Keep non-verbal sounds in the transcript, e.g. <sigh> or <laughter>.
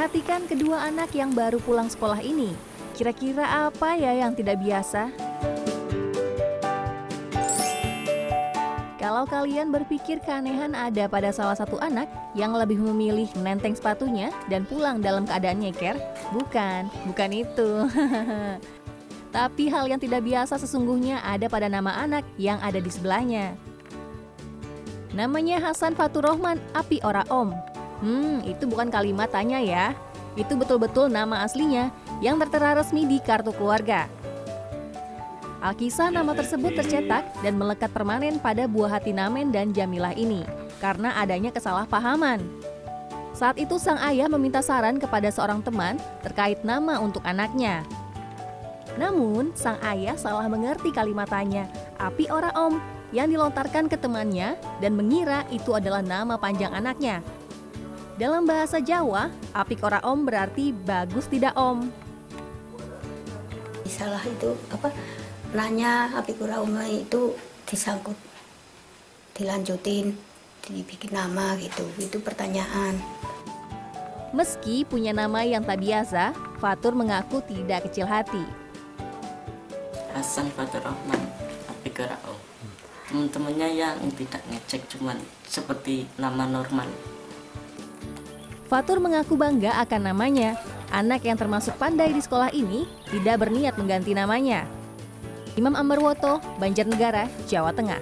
Perhatikan kedua anak yang baru pulang sekolah ini. Kira-kira apa ya yang tidak biasa? Kalau kalian berpikir keanehan ada pada salah satu anak yang lebih memilih menenteng sepatunya dan pulang dalam keadaan nyeker, bukan, bukan itu. <laughs> Tapi hal yang tidak biasa sesungguhnya ada pada nama anak yang ada di sebelahnya. Namanya Hasan Fatur Rohman Api Ora Om. Hmm, itu bukan kalimat tanya ya. Itu betul-betul nama aslinya yang tertera resmi di kartu keluarga. Alkisah nama tersebut tercetak dan melekat permanen pada buah hati Namen dan Jamilah ini karena adanya kesalahpahaman. Saat itu sang ayah meminta saran kepada seorang teman terkait nama untuk anaknya. Namun, sang ayah salah mengerti kalimatannya, api ora om, yang dilontarkan ke temannya dan mengira itu adalah nama panjang anaknya. Dalam bahasa Jawa, api ora om berarti bagus tidak om. Salah itu apa nanya api kurauma itu disangkut dilanjutin dibikin nama gitu itu pertanyaan Meski punya nama yang tak biasa, Fatur mengaku tidak kecil hati. Hasan Fatur Rahman Api Gerao teman-temannya yang tidak ngecek cuman seperti nama normal Fatur mengaku bangga akan namanya. Anak yang termasuk pandai di sekolah ini tidak berniat mengganti namanya. Imam Ambarwoto, Banjarnegara, Jawa Tengah.